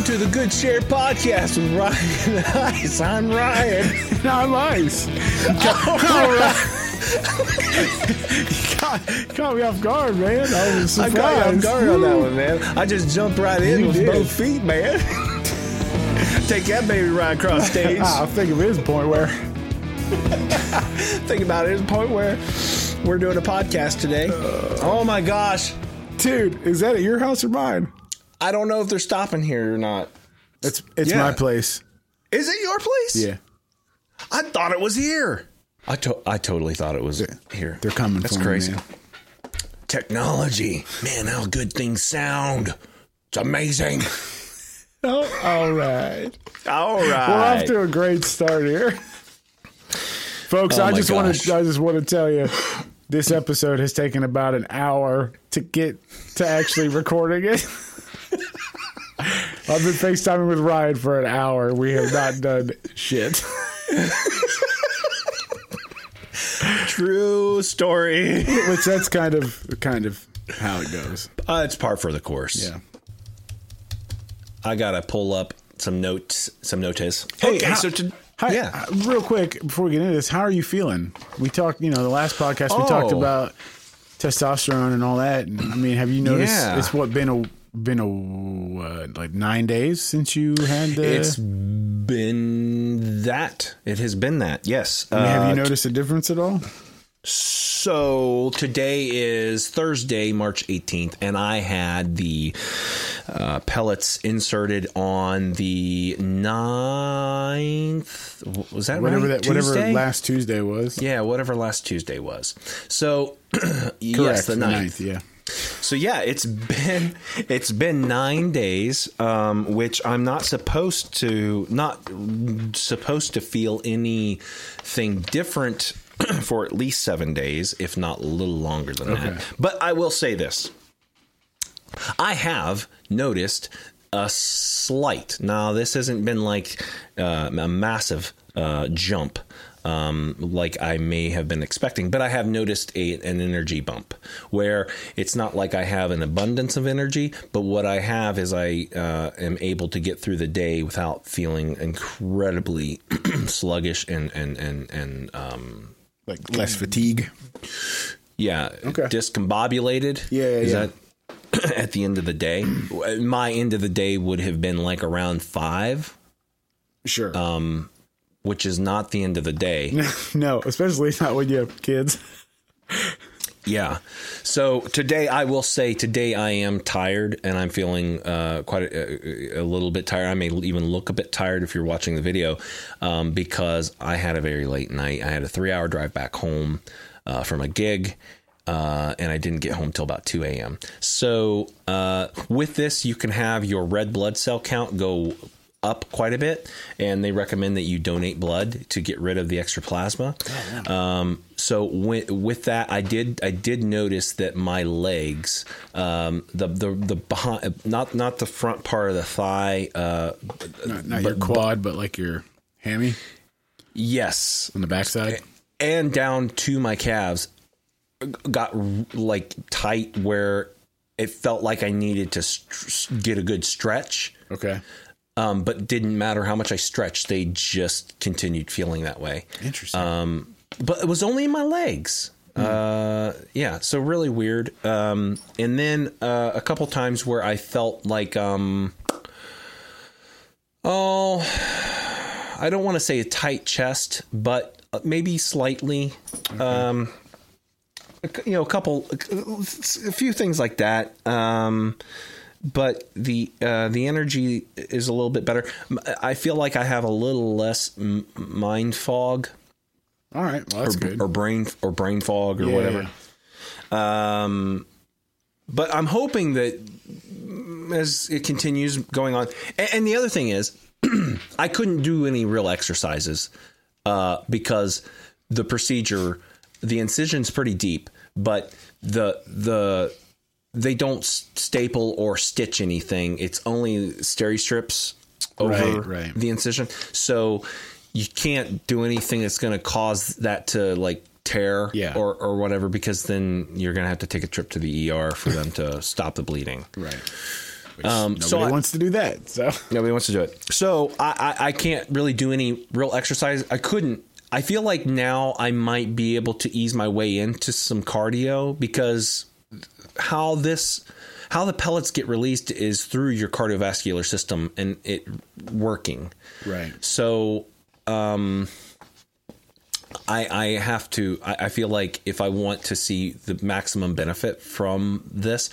welcome to the Good Share Podcast with Ryan and Ice. I'm Ryan. I'm Ice. All right. caught, caught me off guard, man. I was surprised. I got you off guard on that one, man. I just jumped right in You with did. both feet, man. Take that baby right across stage. Ah, I think of his point where Think about it. A point where we're doing a podcast today. oh my gosh. Dude, is that at your house or mine? I don't know if they're stopping here or not. It's it's Yeah. my place. Is it your place? Yeah. I thought it was here. I, to- I totally thought it was here. They're coming That's for me, crazy. man. Technology. Man, how good things sound. It's amazing. Oh, all right. All We're off to a great start here. Folks, Oh I just want to I just want to tell you this episode has taken about an hour to get to actually recording it. I've been FaceTiming with Ryan for an hour. We have not done shit. True story. Which that's kind of kind of how it goes. Uh, it's par for the course. Yeah. I gotta pull up some notes, some notice. okay, how- so to, Hi, yeah, uh, real quick before we get into this, how are you feeling? We talked, you know, the last podcast we talked Oh. about testosterone and all that. And, I mean, have you noticed? Yeah. It's what been a been a what, like nine days since you had the. it's been that. It has been that. Yes. I mean, have Uh, you noticed a difference at all? So today is Thursday, March 18th, and I had the uh, pellets inserted on the 9th. Was that Whatever right? that, whatever last Tuesday was. Yeah, whatever last Tuesday was. So yes, the 9th. ninth, Yeah. So yeah, it's been it's been nine days, um, which I'm not supposed to not supposed to feel anything different for at least seven days, if not a little longer than that. But I will say this: I have noticed a slight. Now, this hasn't been like uh, a massive uh, jump. Um, like I may have been expecting, but I have noticed a, an energy bump where it's not like I have an abundance of energy, but what I have is I uh, am able to get through the day without feeling incredibly sluggish and and and and um, Like less fatigue. yeah, Okay. discombobulated. Yeah, yeah, Is yeah. that at the end of the day? My end of the day would have been like around five, Sure. Um, which is not the end of the day. no, especially not when you have kids. yeah. So today, I will say today I am tired and I'm feeling uh, quite a, a little bit tired. I may even look a bit tired if you're watching the video um, because I had a very late night. I had a three hour drive back home uh, from a gig. Uh, and I didn't get home till about 2 a.m. So, uh, with this, you can have your red blood cell count go up quite a bit, and they recommend that you donate blood to get rid of the extra plasma. Um, so with, with that, I did I did notice that my legs, um, the the the behind, not not the front part of the thigh, uh, Not, not your quad, but like your hammy yes, on the backside. and down to my calves, got like tight where it felt like I needed to st- get a good stretch. Okay. Um, but didn't matter how much I stretched; they just continued feeling that way. Interesting. Um, but it was only in my legs. Uh, yeah, so really weird. Um, and then uh, a couple times where I felt like, um, oh, I don't want to say a tight chest, but maybe slightly. Um, you know, a couple, a few things like that. Um, but the uh, the energy is a little bit better. I feel like I have a little less m- mind fog All right. Well, that's good. or brain or brain fog or Yeah, whatever. Um, but I'm hoping that as it continues going on, and, and the other thing is, I couldn't do any real exercises uh, because the procedure, the incision's pretty deep, but the the they don't staple or stitch anything. It's only steri strips over Right, right. the incision. So you can't do anything that's going to cause that to like tear Yeah. or, or whatever because then you're going to have to take a trip to the ER for them to stop the bleeding. Right. Um, Nobody so I- wants to do that. So Nobody wants to do it. So I, I, I can't really do any real exercise. I couldn't. I feel like now I might be able to ease my way into some cardio because how this how the pellets get released is through your cardiovascular system and it working. right. So um, I, I have to. I, I feel like if I want to see the maximum benefit from this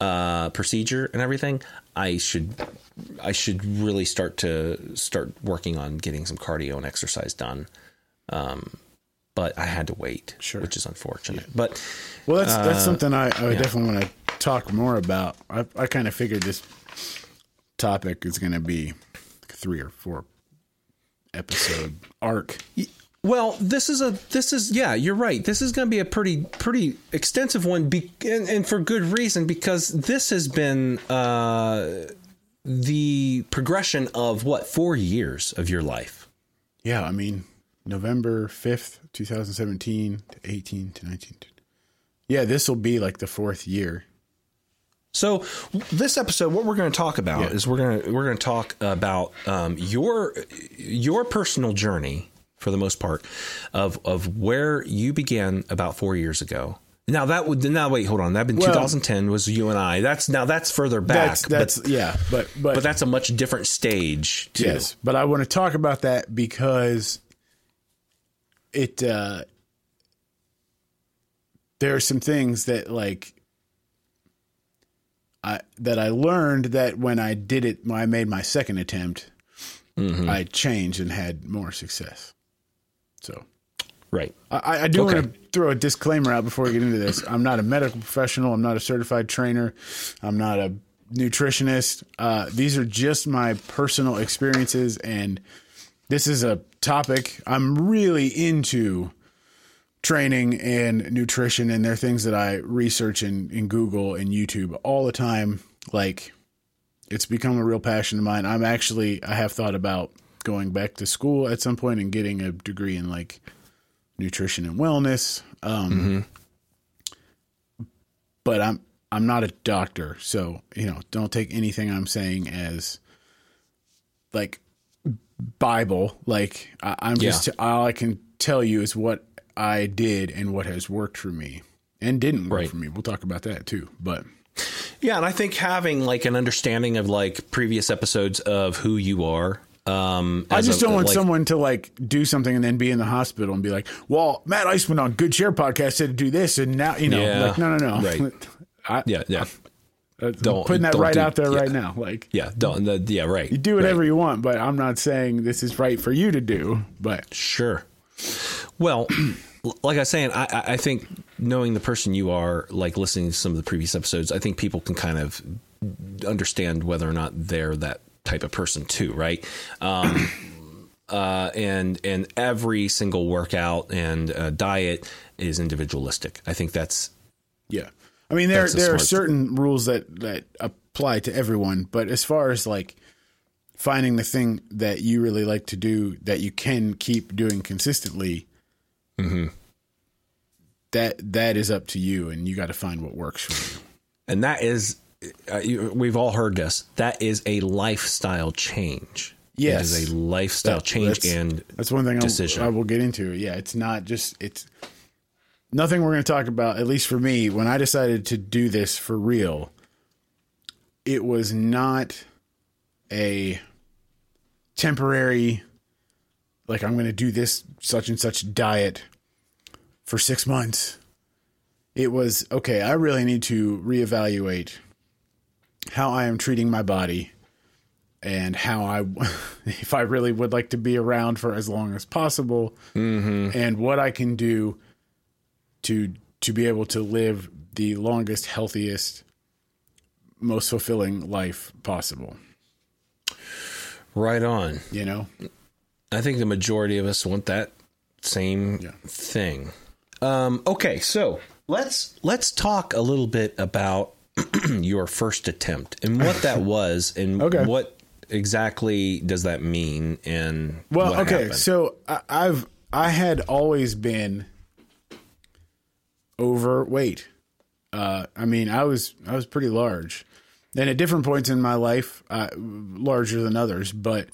uh, procedure and everything, I should I should really start to start working on getting some cardio and exercise done. Um, but I had to wait, Sure. which is unfortunate. But Well, that's Uh, that's something I, I would definitely want to talk more about. I I kind of figured this topic is going to be three or four episode arc. Well, this is a this is yeah, you're right. This is going to be a pretty pretty extensive one, be, and, and for good reason because this has been uh, the progression of what four years of your life. Yeah, I mean November fifth, two thousand seventeen to eighteen to nineteen. Yeah, this will be like the fourth year. So this episode, what we're going to talk about Yeah. is we're going to we're going to talk about um, your your personal journey for the most part of of where you began about four years ago. Now that would now wait hold on that been Well- 2010 was you and I. That's now that's further back. That's that's but, yeah, but but, but that's a much different stage too. yes, but I want to talk about that because it uh there are some things that like I that I learned that when I did it when I made my second attempt, Mm-hmm. I changed and had more success. So Right. I, I do Okay. want to throw a disclaimer out before we get into this. I'm not a medical professional. I'm not a certified trainer. I'm not a nutritionist. Uh, these are just my personal experiences, and this is a topic I'm really into training and nutrition, and they're things that I research in, in Google and YouTube all the time. Like, it's become a real passion of mine. I'm actually, I have thought about going back to school at some point and getting a degree in like nutrition and wellness. Um, But I'm I'm not a doctor, so you know, don't take anything I'm saying as like Bible. Like I, I'm just all I can tell you is what I did and what has worked for me and didn't work Right. for me. We'll talk about that too. But Yeah, and I think having like an understanding of like previous episodes of who you are. Um, I just a- don't want like- someone to like do something and then be in the hospital and be like, "Well, Matt Iceman on Good Share podcast said to do this, and now you know, Yeah. like, no, no, no, Right. I, Yeah, yeah, I'm Don't- putting that don't right do- out there yeah. right now. Like, yeah. Don't. The, yeah, right. you do whatever you want, but I'm not saying this is right for you to do. But Sure. Well, like I was saying, I, I- I think knowing the person you are, like listening to some of the previous episodes, I think people can kind of understand whether or not they're that type of person too, right? Um, uh, and and every single workout and uh, diet is individualistic. I think that's yeah, I mean, there there are certain rules that that apply to everyone. But as far as like finding the thing that you really like to do that you can keep doing consistently, that that is up to you, and you got to find what works for you. and that is uh, you, we've all heard this. That is a lifestyle change. Yes. it is a lifestyle That- change, that's- and That's one thing decision. I'll, I will get into. Yeah, it's not just it's nothing we're going to talk about. At least for me, when I decided to do this for real, it was not a temporary like I'm going to do this such and such diet for six months. It was okay. I really need to reevaluate how I am treating my body and how I, if I really would like to be around for as long as possible, mm-hmm. and what I can do to to be able to live the longest, healthiest, most fulfilling life possible. right on. You know, I think the majority of us want that same thing. Um, okay, so let's let's talk a little bit about your first attempt and what that was, and Okay. what exactly does that mean, and Well, okay, happened? so I, I've I had always been overweight. Uh, I mean, I was I was pretty large. and at different points in my life, uh, larger than others. But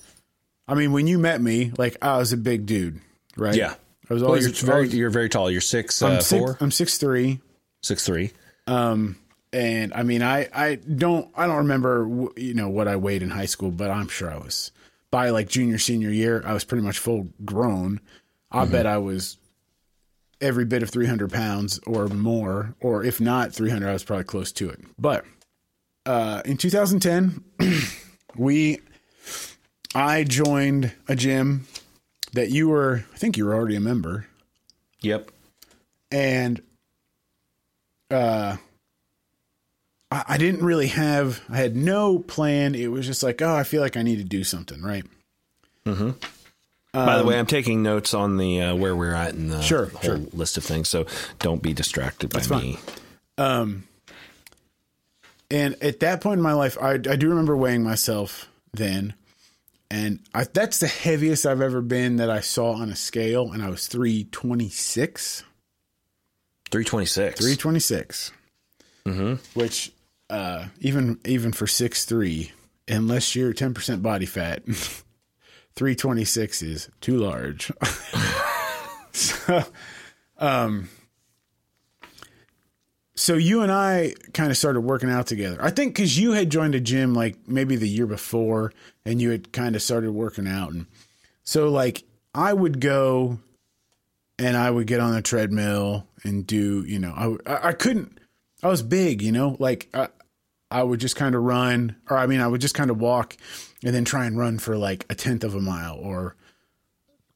I mean, when you met me, like I was a big dude, right? Yeah. I was Well, always you're very you're very tall. You're six I'm uh, six, four, I'm six three. six three. Um, and I mean, I I don't I don't remember w- you know what I weighed in high school, but I'm sure I was by like junior senior year, I was pretty much full grown. I bet I was every bit of 300 pounds or more, or if not 300, I was probably close to it. But uh, in 2010, we I joined a gym that you were I think you were already a member Yep. and uh I, I didn't really have I had no plan. It was just like, oh, I feel like I need to do something, right? By the way, I'm taking notes on the uh, where we're at in the Um, Sure, whole sure. list of things, so don't be distracted by me. And at that point in my life, I, I do remember weighing myself then, and I, that's the heaviest I've ever been that I saw on a scale, and I was three twenty six. Three twenty six. 326 which uh, even even for six three, unless you're 10% body fat 326 is too large so um so you and I kind of started working out together. I think because you had joined a gym like maybe the year before, and you had kind of started working out, and so like I would go and I would get on the treadmill and do, you know, I, I, couldn't, I was big, you know, like I, I would just kind of run, or I mean, I would just kind of walk and then try and run for like a tenth of a mile or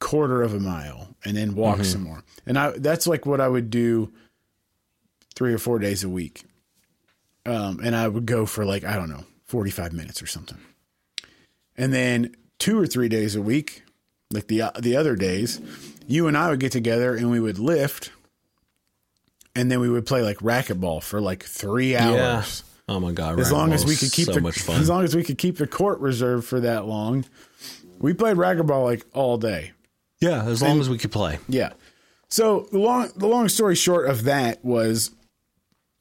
quarter of a mile and then walk some more. And I, that's like what I would do three or four days a week. Um, and I would go for like, I don't know, 45 minutes or something. And then two or three days a week, like the, the other days, you and I would get together and we would lift and then we would play like racquetball for like three hours. Oh my god! As long as we could keep so the much fun. as long as we could keep the court reserved for that long, we played racquetball like all day. yeah, as long as we could play. Yeah. So the long the long story short of that was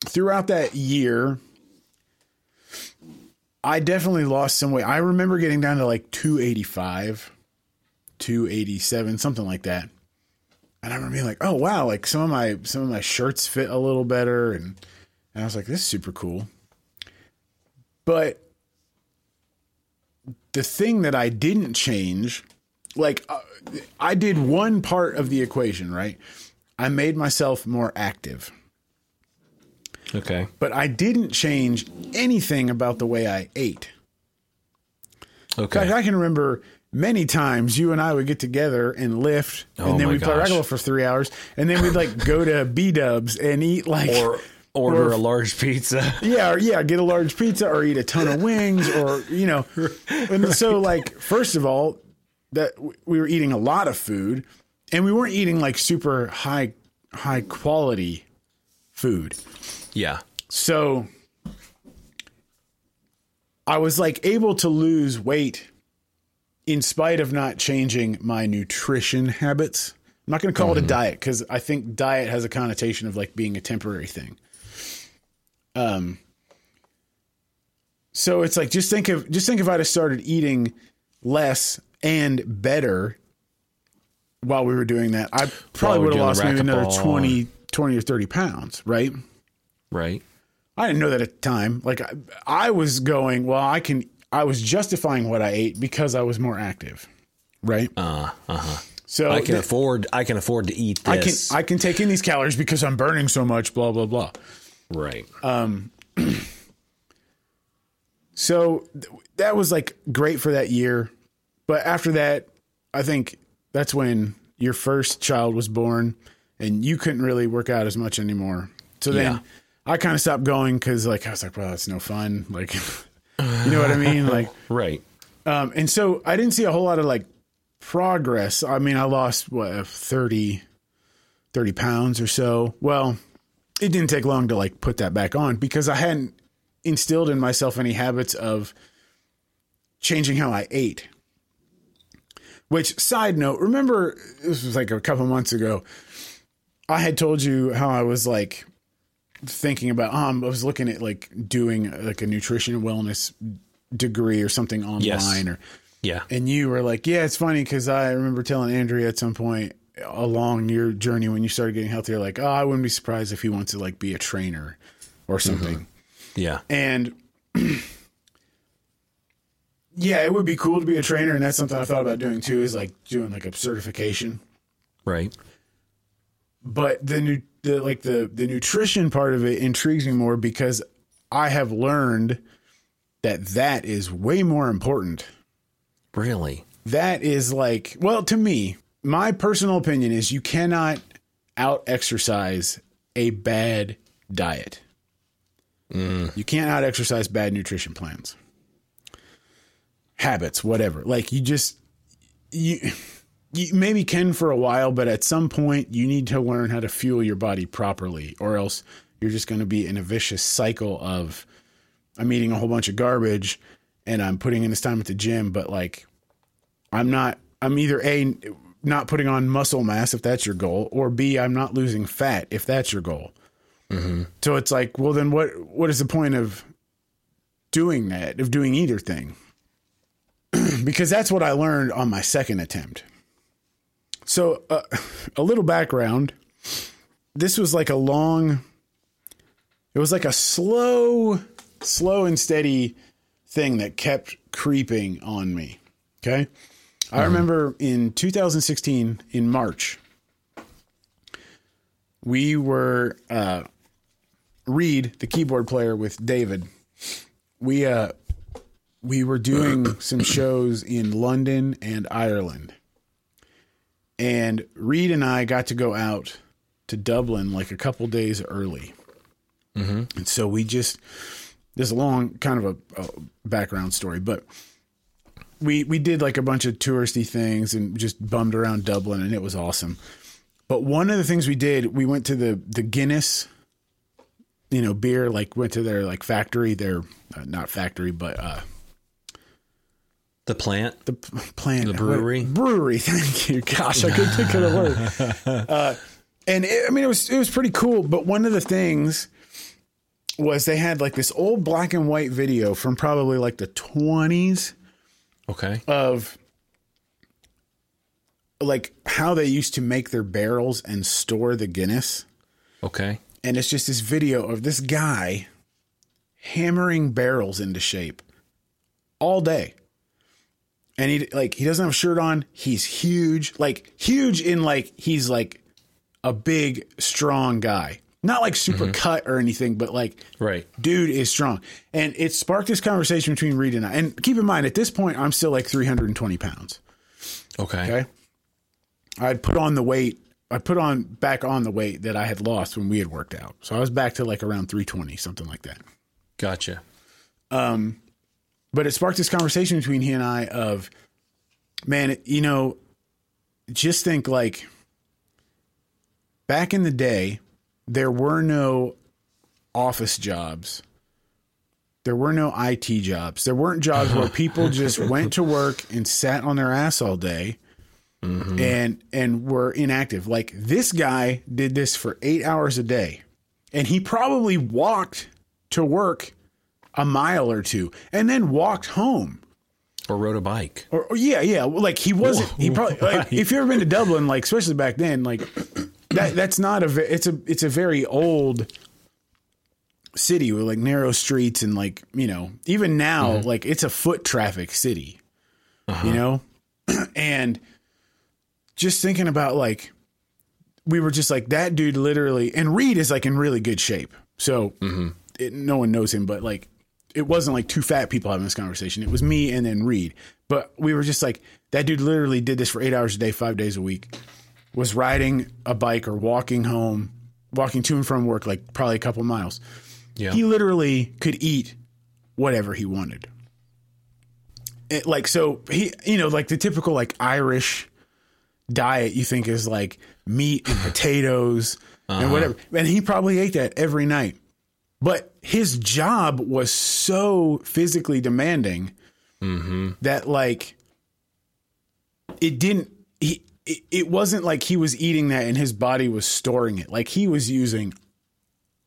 throughout that year, I definitely lost some weight. I remember getting down to like 285, 287, something like that. And I remember being like, oh wow, like some of my some of my shirts fit a little better and and I was like, this is super cool. But the thing that I didn't change, like uh, I did one part of the equation, right? I made myself more active, Okay. but I didn't change anything about the way I ate. Okay. fact, I can remember many times you and I would get together and lift, Oh and then we'd play gosh. racquetball for three hours, and then we'd like go to B Dubs and eat like or order or- a large pizza. yeah, or yeah, get a large pizza or eat a ton of wings or you know. And so like first of all, that we were eating a lot of food and we weren't eating like super high high quality food. yeah. So I was like able to lose weight in spite of not changing my nutrition habits. I'm not going to call it a mm-hmm. diet because I think diet has a connotation of like being a temporary thing. Um, so it's like just think of just think if I'd have started eating less and better while we were doing that, I probably would have lost maybe another racquetball 20, 20 or 30 pounds, right? Right. I didn't know that at the time. Like I, I was going, well, I can. I was justifying what I ate because I was more active, right? Uh. Uh huh. so I can th- afford. I can afford to eat I can. I can take in these calories because I'm burning so much. Blah blah blah. Right. Um, So th- that was like great for that year, but after that, I think that's when your first child was born, and you couldn't really work out as much anymore. So then Yeah. I kind of stopped going because like I was like, well, that's no fun. Like, you know what I mean? Like. right. Um, and so I didn't see a whole lot of like progress. I mean, I lost what 30, 30 pounds or so. Well, it didn't take long to like put that back on because I hadn't instilled in myself any habits of changing how I ate. Which side note, remember this was like a couple months ago. I had told you how I was like thinking about um I was looking at like doing like a nutrition wellness degree or something online Yes. or Yeah. and you were like, yeah, it's funny because I remember telling Andrea at some point along your journey when you started getting healthier, like, oh, I wouldn't be surprised if he wants to like be a trainer or something. Mm-hmm. Yeah. And yeah, it would be cool to be a trainer, and that's something I thought about doing too. Is like doing like a certification. Right. But the nu- the like the the nutrition part of it intrigues me more because I have learned that that is way more important Really. that is like well to me my personal opinion is you cannot out exercise a bad diet. Mm. You can't out exercise bad nutrition plans. Habits whatever. Like you just you you maybe can for a while but at some point you need to learn how to fuel your body properly or else you're just going to be in a vicious cycle of i'm eating a whole bunch of garbage and i'm putting in this time at the gym but like I'm not I'm either A not putting on muscle mass if that's your goal or B I'm not losing fat if that's your goal. So it's like, well then what what is the point of doing that, of doing either thing? because that's what I learned on my second attempt. So uh, a little background. This was like a long it was like a slow slow and steady thing that kept creeping on me. Okay. I remember in 2016 in March, we were uh, Reed, the keyboard player with David. We uh, we were doing some shows in London and Ireland, and Reed and I got to go out to Dublin like a couple days early, and so we just there's a long kind of a, a background story, but we we did like a bunch of touristy things and just bummed around Dublin and it was awesome. But one of the things we did, we went to the the Guinness, you know, beer. Like went to their like factory, their uh, not factory, but uh, The plant. the p- plant, The brewery? brewery. Thank you. Gosh, I couldn't think of the word. Uh, and it, I mean, it was it was pretty cool. But one of the things was they had like this old black and white video from probably like the twenties Okay. of like how they used to make their barrels and store the Guinness. Okay. And it's just this video of this guy hammering barrels into shape all day. And he like he doesn't have a shirt on. He's huge, like huge in like he's like a big strong guy. Not like super cut or anything, but like Right. dude is strong. And it sparked this conversation between Reed and I. And keep in mind, at this point, I'm still like 320 pounds. Okay. Okay. I'd put on the weight. I put on back on the weight that I had lost when we had worked out. So I was back to like around 320, something like that. Gotcha. Um, But it sparked this conversation between he and I of, man, you know, just think like back in the day, there were no office jobs. There were no IT jobs. There weren't jobs where people just went to work and sat on their ass all day mm-hmm. and and were inactive. Like this guy did this for 8 hours a day. And he probably walked to work a mile or two and then walked home. Or rode a bike. Or, or yeah, yeah. Like he wasn't. He probably. Like, if you've ever been to Dublin, like especially back then, like that. That's not a. It's a. It's a very old city with like narrow streets and like you know even now mm-hmm. like it's a foot traffic city. You uh-huh. know, and just thinking about like we were just like that dude literally and Reed is like in really good shape. So mm-hmm. it, no one knows him, but like it wasn't like two fat people having this conversation. It was me and then Reed. But we were just like that dude literally did this for eight hours a day, five days a week. Was riding a bike or walking home, walking to and from work, like probably a couple miles. Yeah. He literally could eat whatever he wanted. It, like so he you know like the typical like Irish diet you think is like meat and potatoes and uh-huh. whatever. And he probably ate that every night. But his job was so physically demanding mm-hmm. that like it didn't he it, it wasn't like he was eating that and his body was storing it. Like he was using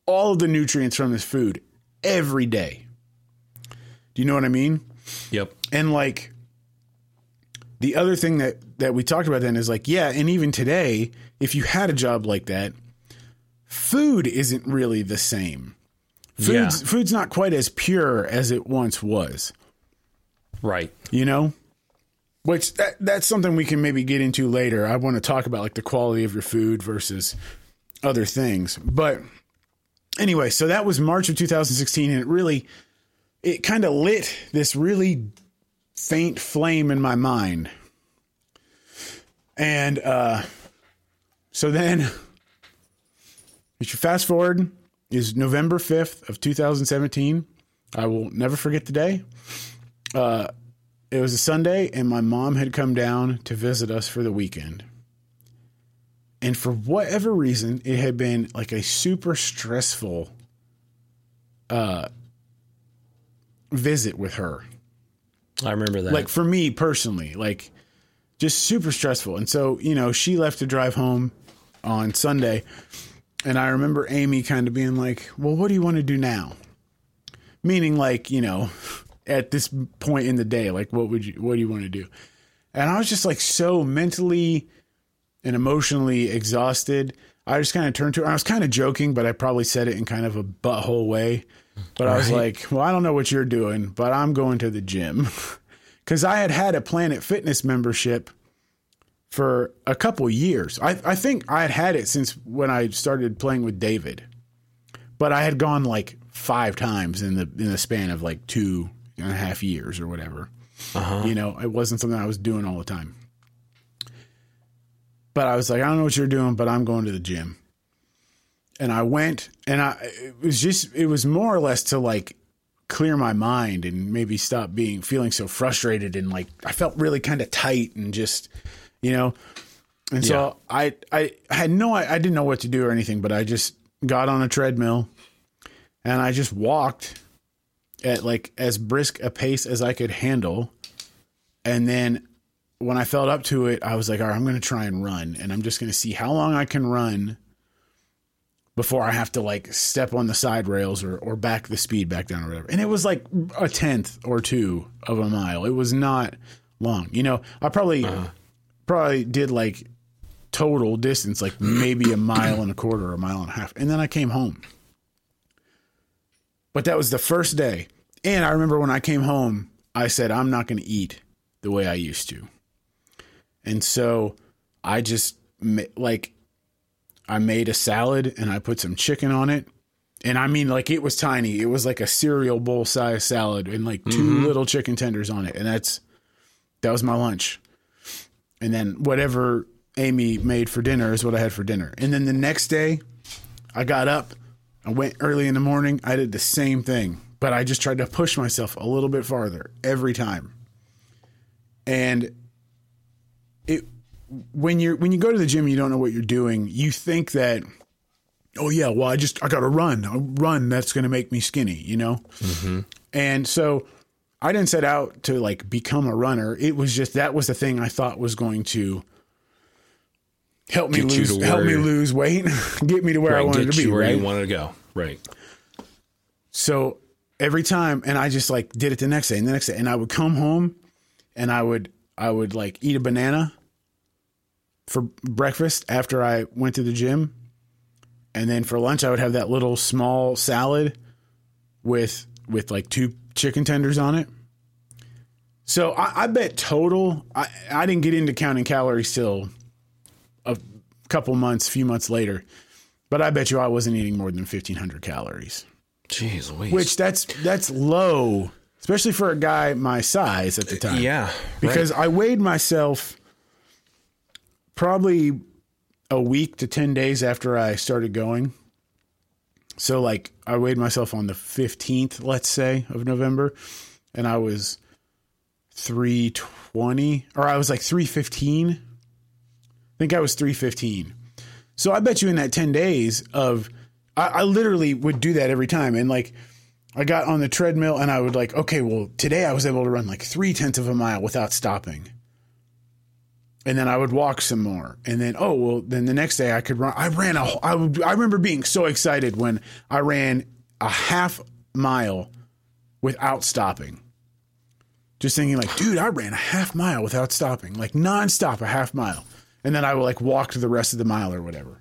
all of the nutrients from his food every day. Do you know what I mean? Yep. And like the other thing that that we talked about then is like, yeah, and even today, if you had a job like that, food isn't really the same. Food's Yeah. food's not quite as pure as it once was, Right. you know? Which that that's something we can maybe get into later. I want to talk about like the quality of your food versus other things. But anyway, so that was March of 2016 and it really it kind of lit this really faint flame in my mind. And uh so then if you fast forward is November 5th of 2017. I will never forget the day. Uh it was a Sunday and my mom had come down to visit us for the weekend. And for whatever reason, it had been like a super stressful uh visit with her. I remember that. Like for me personally, like just super stressful. And so, you know, she left to drive home on Sunday. And I remember Amy kind of being like, Well, what do you want to do now? Meaning like, you know, at this point in the day, like what would you what do you want to do? And I was just like so mentally and emotionally exhausted. I just kind of turned to her. I was kind of joking, but I probably said it in kind of a butthole way. But I was like, well, I don't know what you're doing, but I'm going to the gym. Because I had had a Planet Fitness membership for a couple years. I, I think I had had it since when I started playing with David. But I had gone like five times in the in the span of like two and a half years or whatever. Uh-huh. You know, it wasn't something I was doing all the time. But I was like, I don't know what you're doing, but I'm going to the gym. And I went and I it was just it was more or less to like clear my mind and maybe stop being feeling so frustrated and like I felt really kind of tight and just you know and so I I had no I, I didn't know what to do or anything but I just got on a treadmill and I just walked at like as brisk a pace as I could handle and then when I felt up to it I was like all right I'm going to try and run and I'm just going to see how long I can run before I have to like step on the side rails or, or back the speed back down or whatever. And it was like a tenth or two of a mile. It was not long. You know, I probably uh-huh. probably did like total distance, like maybe a mile and a quarter or a mile and a half. And then I came home. But that was the first day. And I remember when I came home, I said, I'm not going to eat the way I used to. And so I just like I made a salad and I put some chicken on it. And I mean, like it was tiny. It was like a cereal bowl size salad and like 2 mm-hmm. little chicken tenders on it. And that's that was my lunch. And then whatever Amy made for dinner is what I had for dinner. And then the next day, I got up, I went early in the morning. I did the same thing, but I just tried to push myself a little bit farther every time. And it when you're when you go to the gym you don't know what you're doing, you think that oh yeah, well I just I got to run. I run that's going to make me skinny, you know? Mm-hmm. And so I didn't set out to like become a runner. It was just that was the thing I thought was going to help me Get lose help me lose weight, get me to where I wanted to be, you where right? you wanted to go. Right. So every time, and I just like did it the next day and the next day, and I would come home and I would I would like eat a banana for breakfast after I went to the gym, and then for lunch I would have that little small salad with with like two chicken tenders on it. So I, I bet total I, I didn't get into counting calories till a couple months, few months later, but I bet you I wasn't eating more than fifteen hundred calories Jeez Louise. which that's that's low, especially for a guy my size at the uh, time. yeah. because I weighed myself probably a week to ten days after I started going. So like I weighed myself on the fifteenth, let's say, of November, and I was three twenty, or I was like three fifteen. I think I was three fifteen. So I bet you in that 10 days of, I, I literally would do that every time. And like, I got on the treadmill and I would like, okay, well, today I was able to run like three tenths of a mile without stopping. and then I would walk some more, and then oh well, then the next day I could run. I ran a. I would, I remember being so excited when I ran a half mile without stopping. Just thinking like, dude, I ran a half mile without stopping, like nonstop, a half mile, and then I would like walk to the rest of the mile or whatever.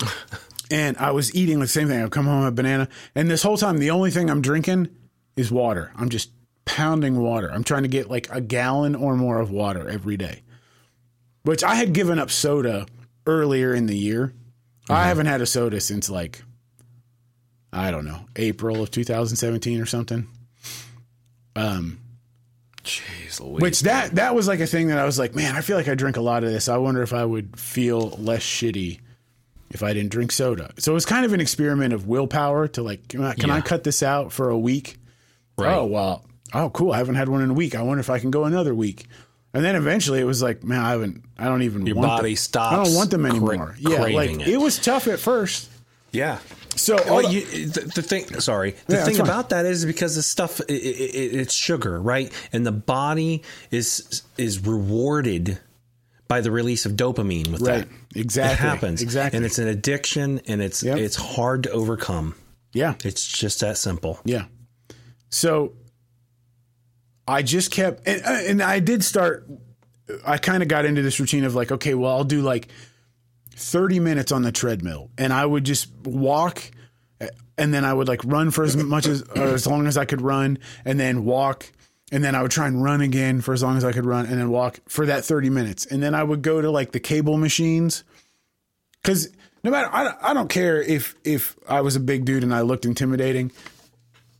and I was eating the same thing. I would come home with a banana, and this whole time the only thing I'm drinking is water. I'm just pounding water. I'm trying to get like a gallon or more of water every day which I had given up soda earlier in the year. Mm-hmm. I haven't had a soda since like I don't know April of 2017 or something. Um, jeez, Louise. which that that was like a thing that I was like, man, I feel like I drink a lot of this. I wonder if I would feel less shitty if I didn't drink soda. So it was kind of an experiment of willpower to like, can I, can yeah. I cut this out for a week? Right. Oh well, oh cool. I haven't had one in a week. I wonder if I can go another week. And then eventually it was like, man, I haven't, I don't even Your want body them. stops. I don't want them anymore. Cra- yeah, like it. it. was tough at first. Yeah. So well, you, the, the, thing, sorry, the Yeah, thing about that is because the stuff it, it, it's sugar, right? And the body is is rewarded by the release of dopamine with Right. that. Exactly. It happens. Exactly. And it's an addiction, and it's Yep. it's hard to overcome. yeah, It's just that simple. yeah. So I just kept, and, uh, and I did start. I kind of got into this routine of like, okay, well, I'll do like thirty minutes on the treadmill, and I would just walk. And then I would like run for as much as as long as I could run, and then walk, and then I would try and run again for as long as I could run, and then walk for that thirty minutes, and then I would go to like the cable machines, because no matter I, I don't care if if I was a big dude and I looked intimidating.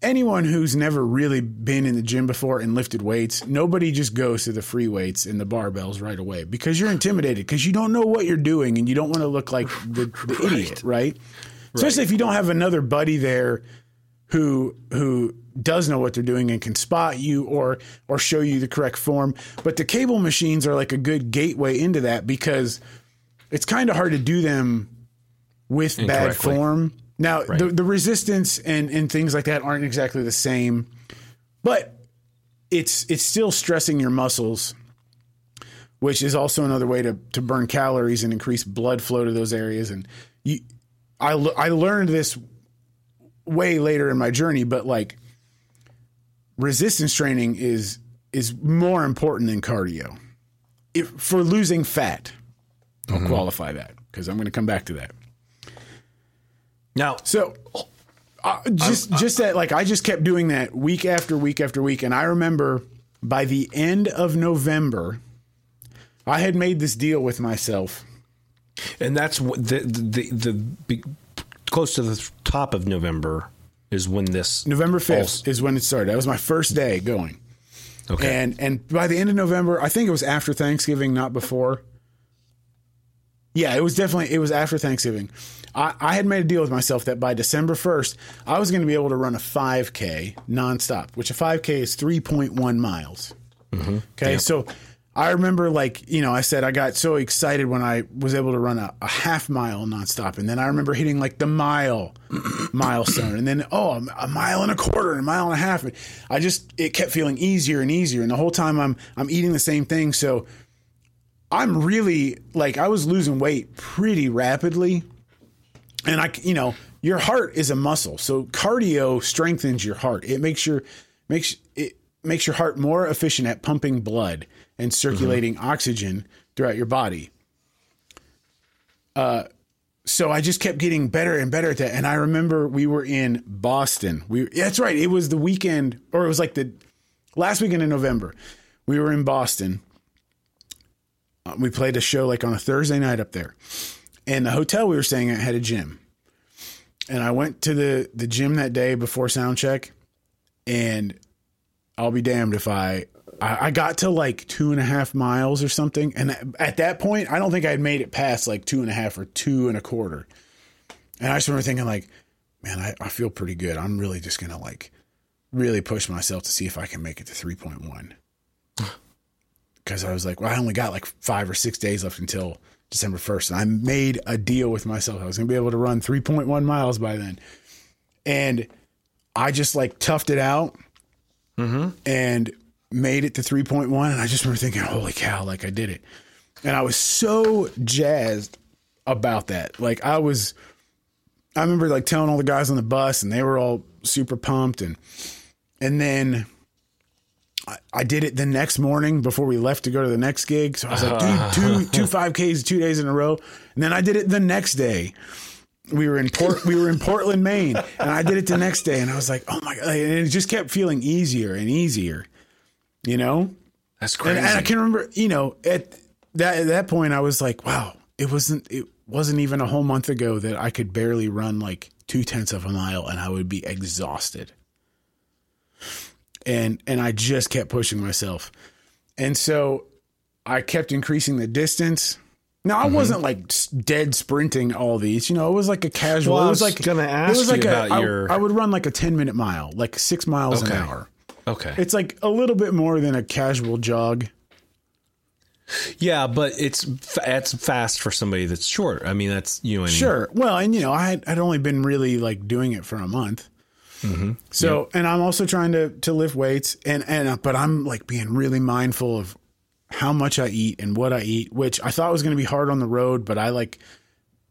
Anyone who's never really been in the gym before and lifted weights, nobody just goes to the free weights and the barbells right away because you're intimidated because you don't know what you're doing and you don't want to look like the, the idiot, right? Especially if you don't have another buddy there who who does know what they're doing and can spot you or or show you the correct form. But the cable machines are like a good gateway into that because it's kind of hard to do them with bad form. Now the the resistance and and things like that aren't exactly the same, but it's it's still stressing your muscles, which is also another way to to burn calories and increase blood flow to those areas. And you, I I learned this way later in my journey, but like resistance training is is more important than cardio. If for losing fat, I'll mm-hmm. qualify that because I'm going to come back to that. Now, So uh, just just that like I just kept doing that week after week after week and I remember by the end of November I had made this deal with myself. and that's what the the the, the close to the top of November is when this November 5th is when it started. That was my first day going. Okay. And and by the end of November, I think it was after Thanksgiving, not before. Yeah, it was definitely it was after Thanksgiving. I, I had made a deal with myself that by December first, I was going to be able to run a 5K nonstop, which a 5K is 3.1 miles. Mm-hmm. Okay, so I remember like you know I said I got so excited when I was able to run a, a half mile nonstop, and then I remember hitting like the mile milestone, and then oh a mile and a quarter and a mile and a half. And I just it kept feeling easier and easier, and the whole time I'm I'm eating the same thing, so I'm really like I was losing weight pretty rapidly, and I you know your heart is a muscle, so cardio strengthens your heart. It makes your makes it makes your heart more efficient at pumping blood and circulating oxygen throughout your body. Uh, so I just kept getting better and better at that. And I remember we were in Boston. We that's right. It was the weekend, or it was like the last weekend in November. We were in Boston. Uh, we played a show like on a Thursday night up there, and the hotel we were staying at had a gym. And I went to the the gym that day before sound check, and I'll be damned if I I I got to like two and a half miles or something, and at that point, I don't think I'd made it past like two and a half or two and a quarter. And I just remember thinking like, man, I, I feel pretty good. I'm really just gonna like really push myself to see if I can make it to three point one. Because I was like, well, I only got like five or six days left until December first, and I made a deal with myself. I was gonna be able to run three point one miles by then, and I just like toughed it out mm-hmm. and made it to 3.1 and i just remember thinking holy cow like i did it and I was so jazzed about that. Like I was, I remember like telling all the guys on the bus, and they were all super pumped, and and then I, I did it the next morning before we left to go to the next gig. So I was like, dude, two two five Ks two days in a row, and then I did it the next day. We were in Port, we were in Portland, Maine, and I did it the next day, and I was like, oh my god, and it just kept feeling easier and easier, you know. That's And, crazy. and I can remember, you know, at that at that point, I was like, wow, it wasn't it wasn't even a whole month ago that I could barely run like two tenths of a mile, and I would be exhausted. And and I just kept pushing myself, and so I kept increasing the distance. Now I mm-hmm. wasn't like dead sprinting all these, you know. It was like a casual. Well, I it was was like gonna it ask was you like about a, I- your- I would run like a ten minute mile, like six miles Okay. an hour. okay. It's like a little bit more than a casual jog. yeah, but it's it's fast for somebody that's short. I mean, that's you know. I mean? Sure. Well, and you know, I had I'd only been really like doing it for a month. So, and I'm also trying to to lift weights, and and uh, but I'm like being really mindful of how much I eat and what I eat, which I thought was going to be hard on the road, but I like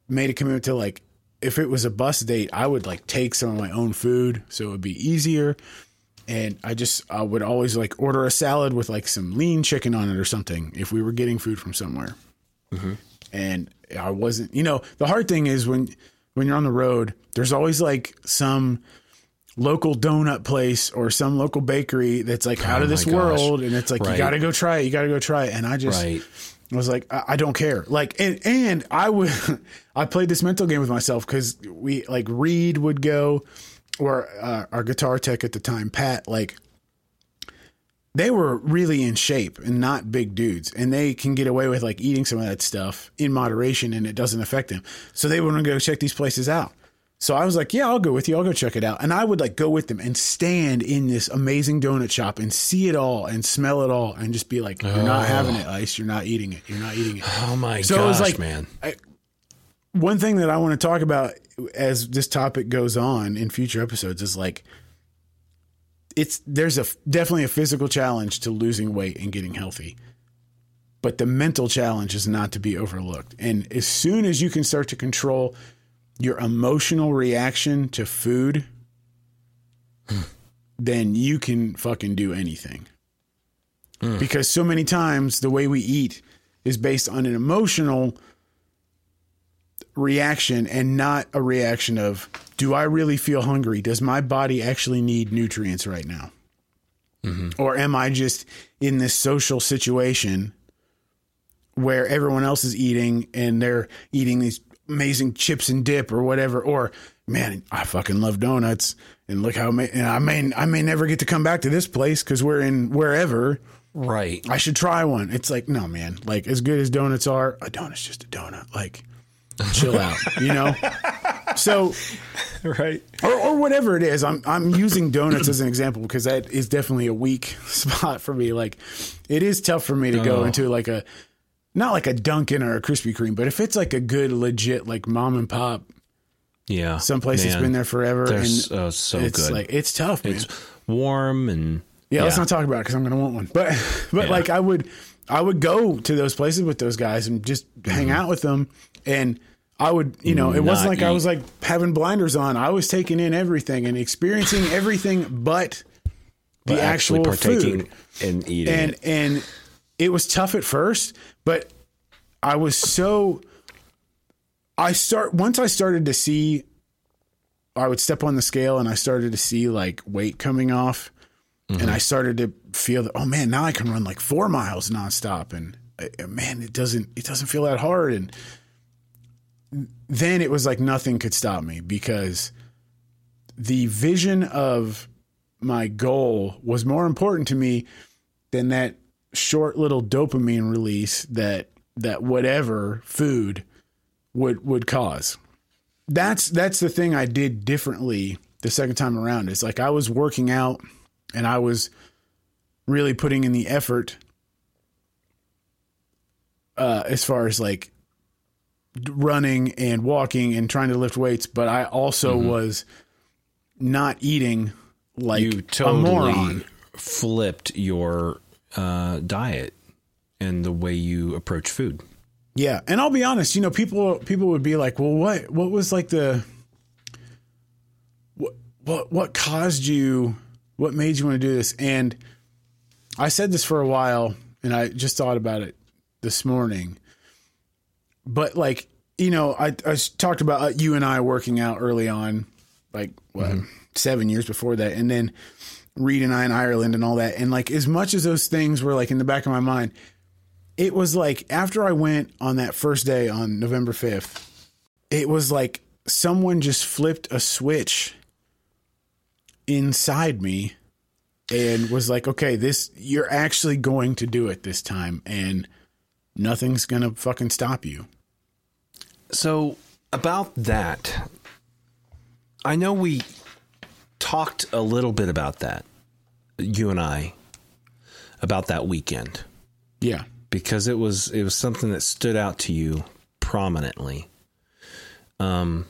made a commitment to like if it was a bus date, I would like take some of my own food, so it would be easier. And I just I would always like order a salad with like some lean chicken on it or something if we were getting food from somewhere and I wasn't. You know, the hard thing is when when you're on the road, there's always like some local donut place or some local bakery that's like out of this Oh gosh. world, and it's like you got to go try it. You got to go try it, and I just. Right. I was like, I, I don't care. Like, and, and I would, I played this mental game with myself because we like Reed would go, or uh, our guitar tech at the time, Pat, like they were really in shape and not big dudes and they can get away with like eating some of that stuff in moderation and it doesn't affect them so they want to go check these places out so i was like yeah i'll go with you i'll go check it out and i would like go with them and stand in this amazing donut shop and see it all and smell it all and just be like you're not having it ice you're not eating it you're not eating it Oh my So it was like- man. one thing that I want to talk about as this topic goes on in future episodes is like it's there's a definitely a physical challenge to losing weight and getting healthy. But the mental challenge is not to be overlooked. And as soon as you can start to control your emotional reaction to food, then you can fucking do anything. Mm. Because so many times the way we eat is based on an emotional reaction and not a reaction of do I really feel hungry? Does my body actually need nutrients right now? Mm-hmm. Or am I just in this social situation where everyone else is eating and they're eating these amazing chips and dip or whatever? Or man, I fucking love donuts and look how ma- and I may I may never get to come back to this place because we're in wherever. Right. I should try one. It's like, no, man. Like as good as donuts are, a donut's just a donut. Like, chill out, you know. So, Right. or, or whatever it is, I'm I'm using donuts as an example because that is definitely a weak spot for me. Like, it is tough for me to go Oh. into like a not like a Dunkin' or a Krispy Kreme, but if it's like a good legit like mom and pop, Yeah. someplace that's Man, been there forever, They're and so, so it's good. like it's tough, man. it's warm and Yeah, let's not talk about it because I'm going to want one. But but like I would I would go to those places with those guys and just hang mm-hmm. out with them, and I would you know it wasn't Not like I was like having blinders on. I was taking in everything and experiencing everything, but the but actually actual partaking food. and eating. And it. and it was tough at first, but I was so. I start once I started to see. I would step on the scale and I started to see like weight coming off, and I started to feel that oh man now I can run like four miles nonstop and uh, man it doesn't it doesn't feel that hard and then it was like nothing could stop me because the vision of my goal was more important to me than that short little dopamine release that that whatever food would would cause. That's that's the thing I did differently the second time around. It's like I was working out and I was really putting in the effort uh, as far as like running and walking and trying to lift weights, but I also was not eating like you a totally moron. flipped your uh, diet and the way you approach food. Yeah, and I'll be honest, you know, people people would be like, "Well, what what was like the what what what caused you what made you want to do this?" And I said this for a while and I just thought about it this morning. But like, you know, I I talked about uh, you and I working out early on like what, 7 years before that and then Reed and I in Ireland and all that. And like as much as those things were like in the back of my mind, it was like after I went on that first day on November 5th, it was like someone just flipped a switch inside me and was like, okay, this, you're actually going to do it this time and nothing's going to fucking stop you. So, about that, I know we talked a little bit about that, you and I, about that weekend Yeah. because it was it was something that stood out to you prominently. Um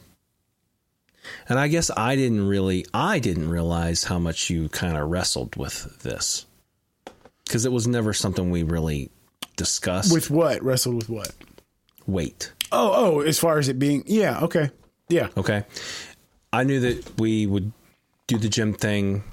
and I guess I didn't really I didn't realize how much you kind of wrestled with this. Cuz it was never something we really discussed. With what? Wrestled with what? weight. Oh, oh, as far as it being, yeah, okay. Yeah. Okay. I knew that we would do the gym thing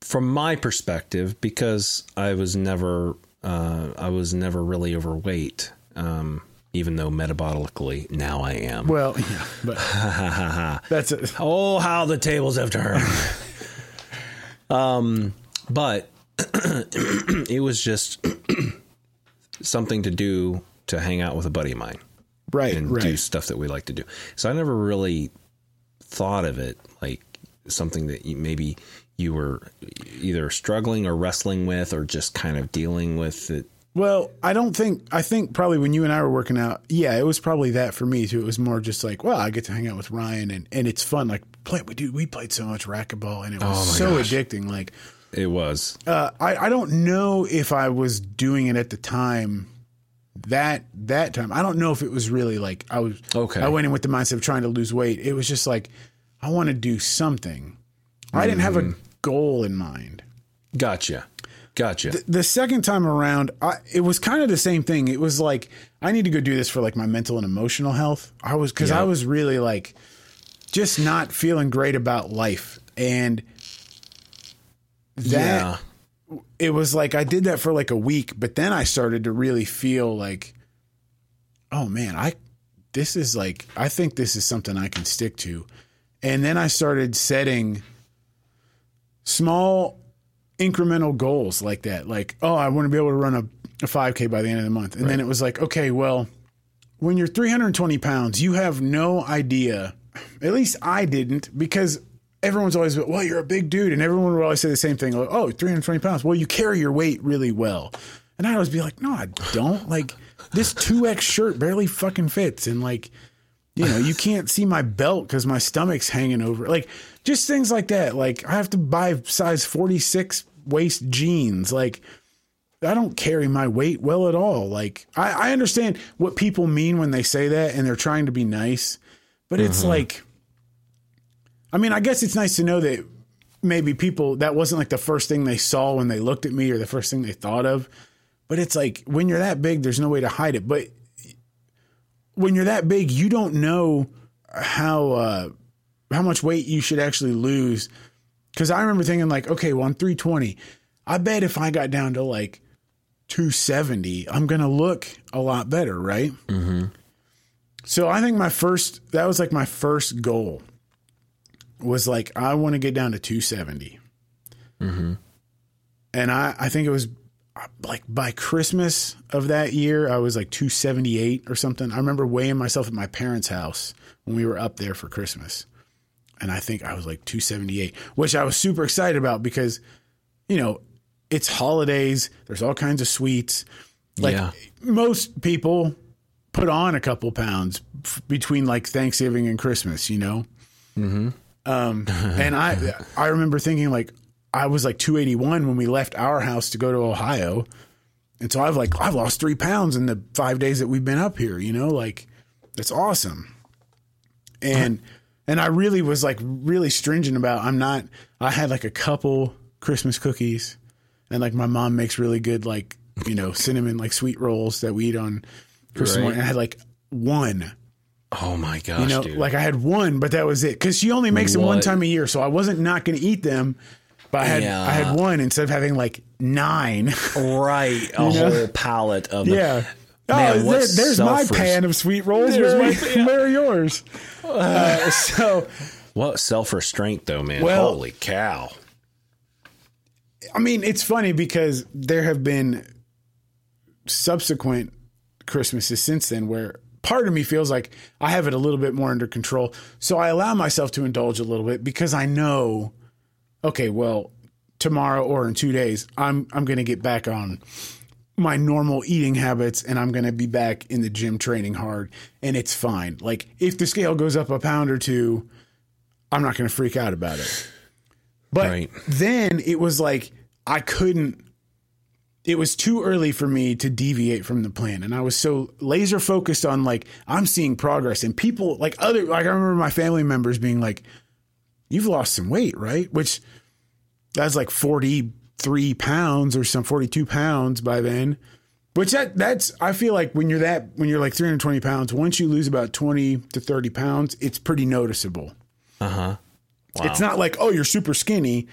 from my perspective because I was never uh, I was never really overweight. Um, even though metabolically now I am. Well, yeah, but that's it. oh, how the tables have turned. um, but it was just something to do to hang out with a buddy of mine Right, and do stuff that we like to do. So I never really thought of it like something that you, maybe you were either struggling or wrestling with or just kind of dealing with it. Well, I don't think I think probably when you and I were working out, yeah, it was probably that for me too. It was more just like, well, I get to hang out with Ryan and, and it's fun. Like play we do we played so much racquetball and it was my so gosh. addicting. Like It was. uh, I, I don't know if I was doing it at the time that that time. I don't know if it was really like I was Okay. I went in with the mindset of trying to lose weight. It was just like I want to do something. I didn't have a Mm-hmm. goal in mind. Gotcha. Gotcha. the second time around, I, it was kind of the same thing. It was like I need to go do this for like my mental and emotional health. I was because I was really like just not feeling great about life, and that yeah. it was like I did that for like a week, but then I started to really feel like, oh man, I this is like I think this is something I can stick to, and then I started setting small incremental goals like that. Like, oh, I want to be able to run a, a 5K by the end of the month. And then it was like, okay, well, when you're 320 pounds, you have no idea. At least I didn't because everyone's always, well, you're a big dude. And everyone would always say the same thing. Like, oh, 320 pounds. Well, you carry your weight really well. And I'd always be like, no, I don't. Like, this 2X shirt barely fucking fits. And like, you know, you can't see my belt because my stomach's hanging over. Like, just things like that. Like, I have to buy size 46 waist jeans. Like, I don't carry my weight well at all. Like, I, I understand what people mean when they say that and they're trying to be nice, but it's mm-hmm. like, I mean, I guess it's nice to know that maybe people, that wasn't like the first thing they saw when they looked at me or the first thing they thought of. But it's like, when you're that big, there's no way to hide it. But when you're that big, you don't know how uh, how much weight you should actually lose. Because I remember thinking like, okay, well, I'm 320. I bet if I got down to like 270, I'm gonna look a lot better, right? Mm-hmm. So I think my first that was like my first goal was like I want to get down to 270. And I I think it was like by Christmas of that year, I was like 278 or something. I remember weighing myself at my parents' house when we were up there for Christmas. And I think I was like 278, which I was super excited about because, you know, it's holidays, there's all kinds of sweets. Like Yeah. most people put on a couple pounds f- between like Thanksgiving and Christmas, you know? Um, and I I remember thinking like I was like 281 when we left our house to go to Ohio. And so I've like I've lost three pounds in the five days that we've been up here, you know, like that's awesome. And and I really was like really stringent about I'm not I had like a couple Christmas cookies and like my mom makes really good like you know, cinnamon like sweet rolls that we eat on Christmas Right. morning. I had like one. Oh my gosh, You know, dude. like I had one, but that was it. Because she only makes them one time a year, so I wasn't not going to eat them. But I had Yeah. I had one instead of having like nine. right, a know? whole pallet of them. yeah. Man, oh, there, what's there's my pan of sweet rolls. There's Where's my, where are yours? Uh, so, What self restraint though, man? Well- Holy cow! I mean, it's funny because there have been subsequent Christmases since then where part of me feels like I have it a little bit more under control. So I allow myself to indulge a little bit because I know, okay, well, tomorrow or in two days, I'm I'm going to get back on my normal eating habits and I'm going to be back in the gym training hard and it's fine. Like if the scale goes up a pound or two, I'm not going to freak out about it. But Right. then it was like I couldn't it was too early for me to deviate from the plan and i was so laser focused on like i'm seeing progress and people like other like i remember my family members being like you've lost some weight right which that's like 43 pounds or some 42 pounds by then which that that's i feel like when you're that when you're like 320 pounds once you lose about 20 to 30 pounds it's pretty noticeable Uh huh. it's not like, oh, you're super skinny,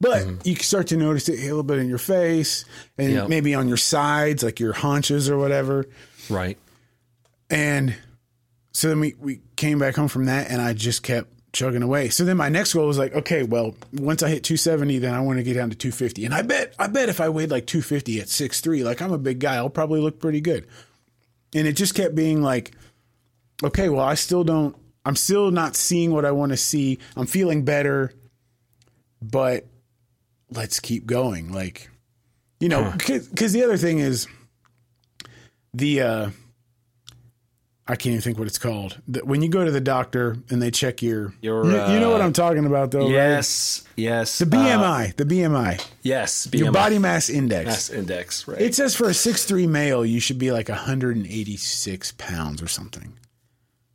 but you start to notice it a little bit in your face and Yep. maybe on your sides, like your haunches or whatever. Right. And so then we, we came back home from that and I just kept chugging away. So then my next goal was like, okay, well, once I hit 270, then I want to get down to 250. And I bet, I bet if I weighed like 250 at 6'3, like I'm a big guy, I'll probably look pretty good. And it just kept being like, okay, well, I still don't, I'm still not seeing what I want to see. I'm feeling better, but let's keep going. Like, you know, because the other thing is the, uh, I can't even think what it's called. When you go to the doctor and they check your, Your, you, you know what uh, I'm talking about though, right? Yes. Yes. The BMI, the BMI, yes. your body mass index. mass index. Right. It says for a six three male, you should be like 186 pounds or something.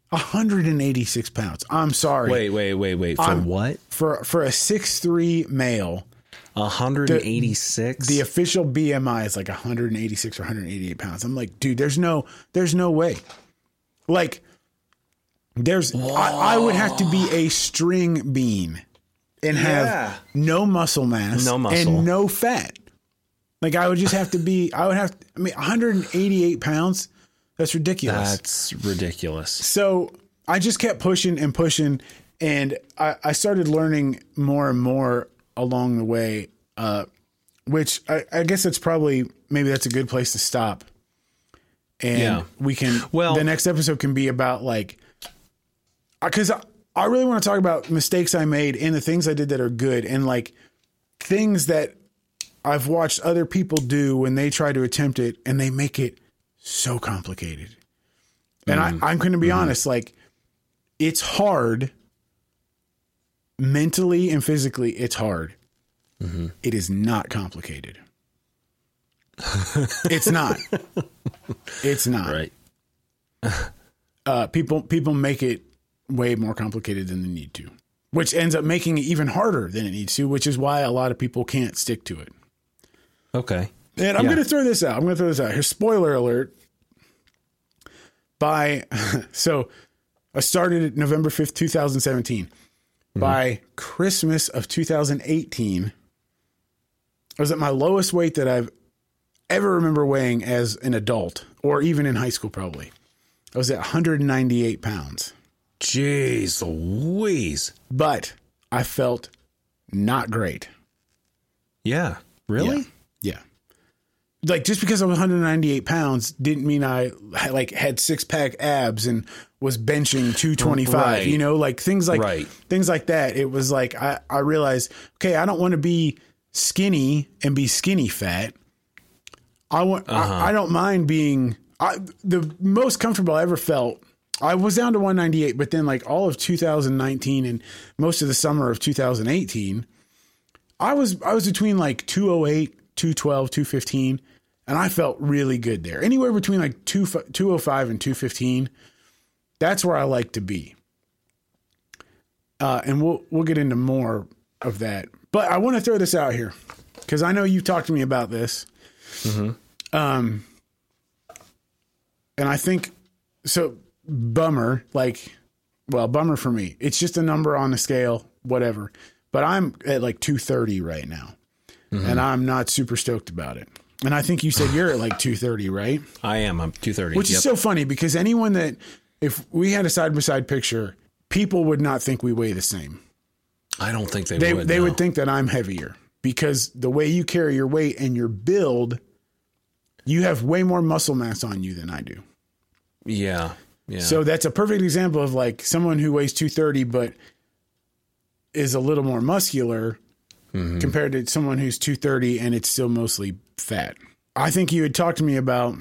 186 pounds. I'm sorry. wait, wait, wait, wait. For I'm- what? For for a six three male, 186. the official BMI is like 186 or 188 pounds. I'm like, dude, there's no there's no way. Like there's I, I would have to be a string bean and have Yeah. no muscle mass No muscle. and no fat. Like I would just have to be I would have I mean 188 pounds. That's ridiculous. That's ridiculous. So I just kept pushing and pushing, and I, I started learning more and more along the way. Uh, which I, I guess that's probably maybe that's a good place to stop. And Yeah. we can. Well- the next episode can be about like, uh, because I, I really want to talk about mistakes I made and the things I did that are good, and like things that I've watched other people do when they try to attempt it, and they make it so complicated. And I, mm-hmm. I'm going to be mm-hmm. honest, like it's hard mentally and physically. It's hard. Mm-hmm. It is not complicated. It's not. It's not. Right. Uh, people people make it way more complicated than they need to, which ends up making it even harder than it needs to. Which is why a lot of people can't stick to it. Okay. And I'm Yeah. going to throw this out. I'm going to throw this out. Here, spoiler alert. By so, I started November 5th, 2017. By Christmas of 2018, I was at my lowest weight that I've ever remember weighing as an adult, or even in high school, probably. I was at 198 pounds, Jeez Louise. but I felt not great. Yeah. Really? Yeah. Like just because I was 198 pounds didn't mean I like had six pack abs and was benching 225. Right. You know, like things like Right. things like that. It was like I I realized, okay, I don't want to be skinny and be skinny fat. I want. I, I don't mind being. I the most comfortable I ever felt. I was down to 198, but then like all of 2019 and most of the summer of 2018, I was I was between like 208, 212, 215, and I felt really good there. Anywhere between like 2 205 and 215. That's where I like to be. Uh, and we'll we'll get into more of that. But I want to throw this out here because I know you've talked to me about this. Um, and I think so. Bummer, like, well, bummer for me. It's just a number on the scale, whatever. But I'm at like 230 right now, and I'm not super stoked about it. And I think you said you're at like 230, right? I am. I'm 230. Which Yep. is so funny because anyone that, if we had a side by side picture, people would not think we weigh the same. I don't think they, They would. they no. would think that I'm heavier because the way you carry your weight and your build, you have way more muscle mass on you than I do. Yeah. Yeah. So that's a perfect example of like someone who weighs 230 but is a little more muscular Mm-hmm. compared to someone who's 230 and it's still mostly fat. I think you had talked to me about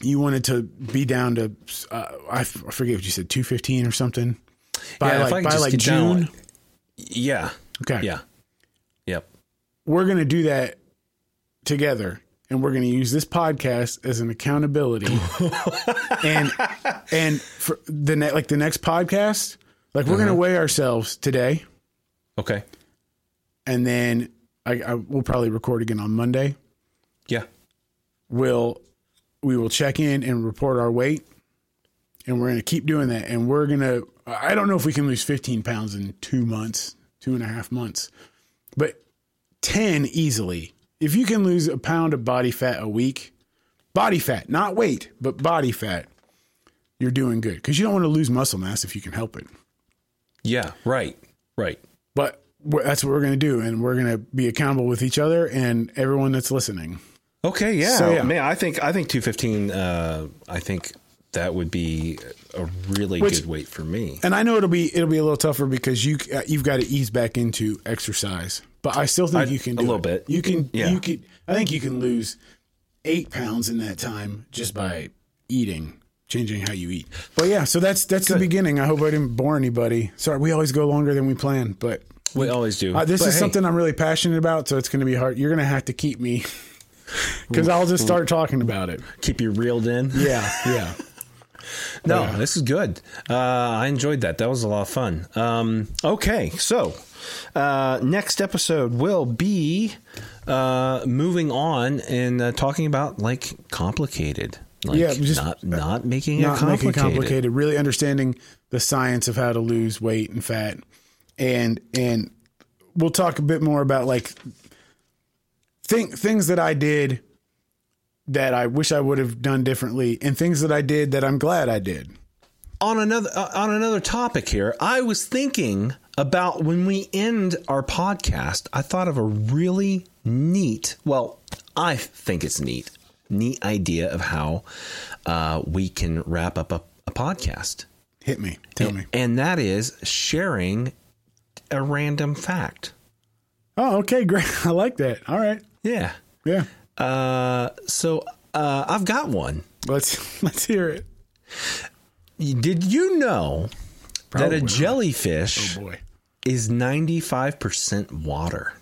you wanted to be down to uh, I f- I forget what you said 215 or something by Yeah, like by like down, June. like- yeah. okay. Yeah. Yep. We're going to do that together and we're going to use this podcast as an accountability. and and for the ne- like the next podcast, like we're going to uh-huh. weigh ourselves today Okay. and then I, I we'll probably record again on Monday. Yeah. We'll we will check in and report our weight, and we're going to keep doing that. And we're going to I don't know if we can lose 15 pounds in two months, two and a half months, but 10 easily. If you can lose a pound of body fat a week, body fat, not weight, but body fat, you're doing good because you don't want to lose muscle mass if you can help it. Yeah. Right. Right. But that's what we're going to do, and we're going to be accountable with each other and everyone that's listening. Okay. Yeah. So, yeah. Man, I think I think 215. Uh, I think that would be a really Which- good weight for me. And I know it'll be it'll be a little tougher because you uh, you've got to ease back into exercise, but I still think I- you can a do little it. bit. You can Yeah. you can I think you can lose eight pounds in that time just by eating, changing how you eat. But yeah, so that's that's the beginning. I hope I didn't bore anybody. Sorry, we always go longer than we plan, but We always do. uh, this But is hey, something I'm really passionate about, so it's going to be hard. You're going to have to keep me because I'll just start talking about it. keep you reeled in. Yeah, yeah. No, Yeah. this is good. Uh, I enjoyed that. That was a lot of fun. Um, okay, so uh, next episode will be uh, moving on and uh, talking about like complicated, like Yeah, just- not not making not it complicated. making complicated. Really understanding the science of how to lose weight and fat, and and we'll talk a bit more about like think things that I did that I wish I would have done differently, and things that I did that I'm glad I did. on another uh, on another topic here i was thinking about when we end our podcast i thought of a really neat well i think it's neat neat idea of how uh, we can wrap up a, a podcast Hit me, tell me. and that is sharing a random fact Oh, okay, great. I like that. All right, yeah yeah. Uh, so uh, i've got one Let's let's hear it. did you know that a jellyfish Boy, is 95% water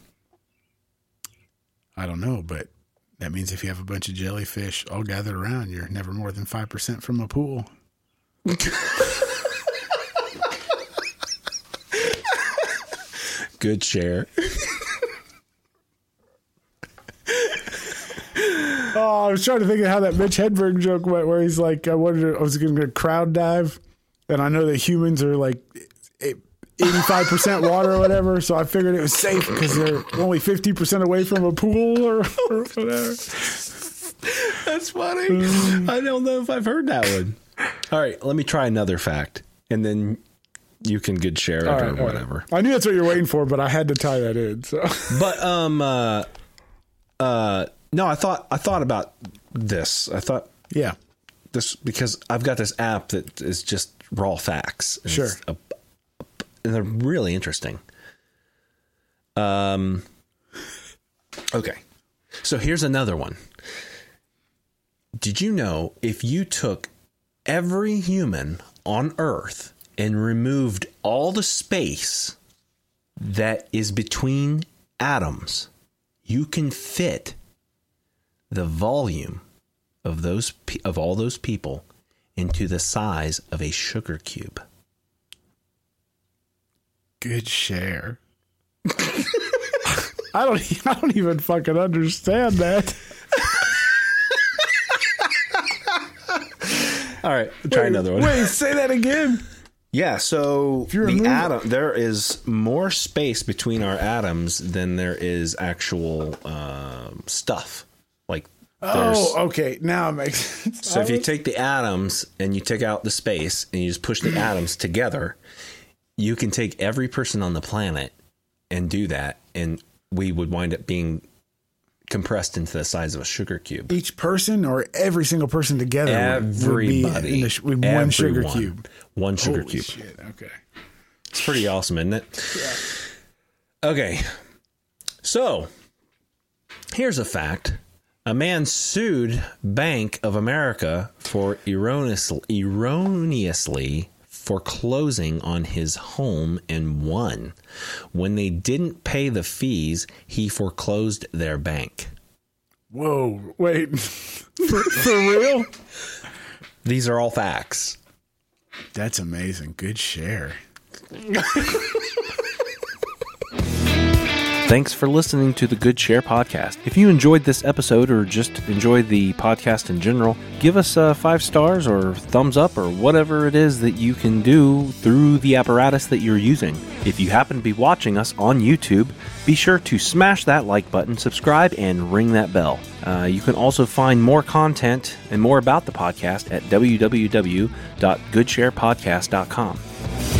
I don't know, but that means if you have a bunch of jellyfish all gathered around, you're never more than five percent from a pool. Good share. Oh, I was trying to think of how that Mitch Hedberg joke went, where he's like, I to, I was going to crowd dive, and I know that humans are like eighty-five percent water or whatever, so I figured it was safe because they're only fifty percent away from a pool or, or whatever. That's funny. I don't know if I've heard that one. All right, let me try another fact, and then you can good share it All or right, whatever. I knew that's what you're waiting for, but I had to tie that in. So But um, uh, uh, no, I thought I thought about this. I thought yeah, this because I've got this app that is just raw facts. and Sure. it's a- and they're really interesting. Um. Okay, so here's another one. Did you know if you took every human on Earth and removed all the space that is between atoms, you can fit the volume of those of all those people into the size of a sugar cube. Good share. I don't. I don't even fucking understand that. All right, try wait, another one. Wait, say that again. Yeah, so the atom there is more space between our atoms than there is actual um, stuff. Like Oh, okay. Now it makes sense. so if I you was- take the atoms and you take out the space and you just push the atoms together, you can take every person on the planet and do that and we would wind up being compressed into the size of a sugar cube. each person or every single person together would be Everybody. in the one sugar cube. One sugar Holy cube. shit. Okay. It's pretty awesome, isn't it? Yeah. Okay. So, here's a fact. A man sued Bank of America for erroneous, erroneously foreclosing on his home and won. When they didn't pay the fees, he foreclosed their bank. Whoa. Wait. for, for real? These are all facts. That's amazing. Good share. Thanks for listening to the Good Share podcast. If you enjoyed this episode or just enjoyed the podcast in general, give us uh, five stars or thumbs up or whatever it is that you can do through the apparatus that you're using. If you happen to be watching us on YouTube, be sure to smash that like button, subscribe, and ring that bell. Uh, you can also find more content and more about the podcast at www.goodsharepodcast.com.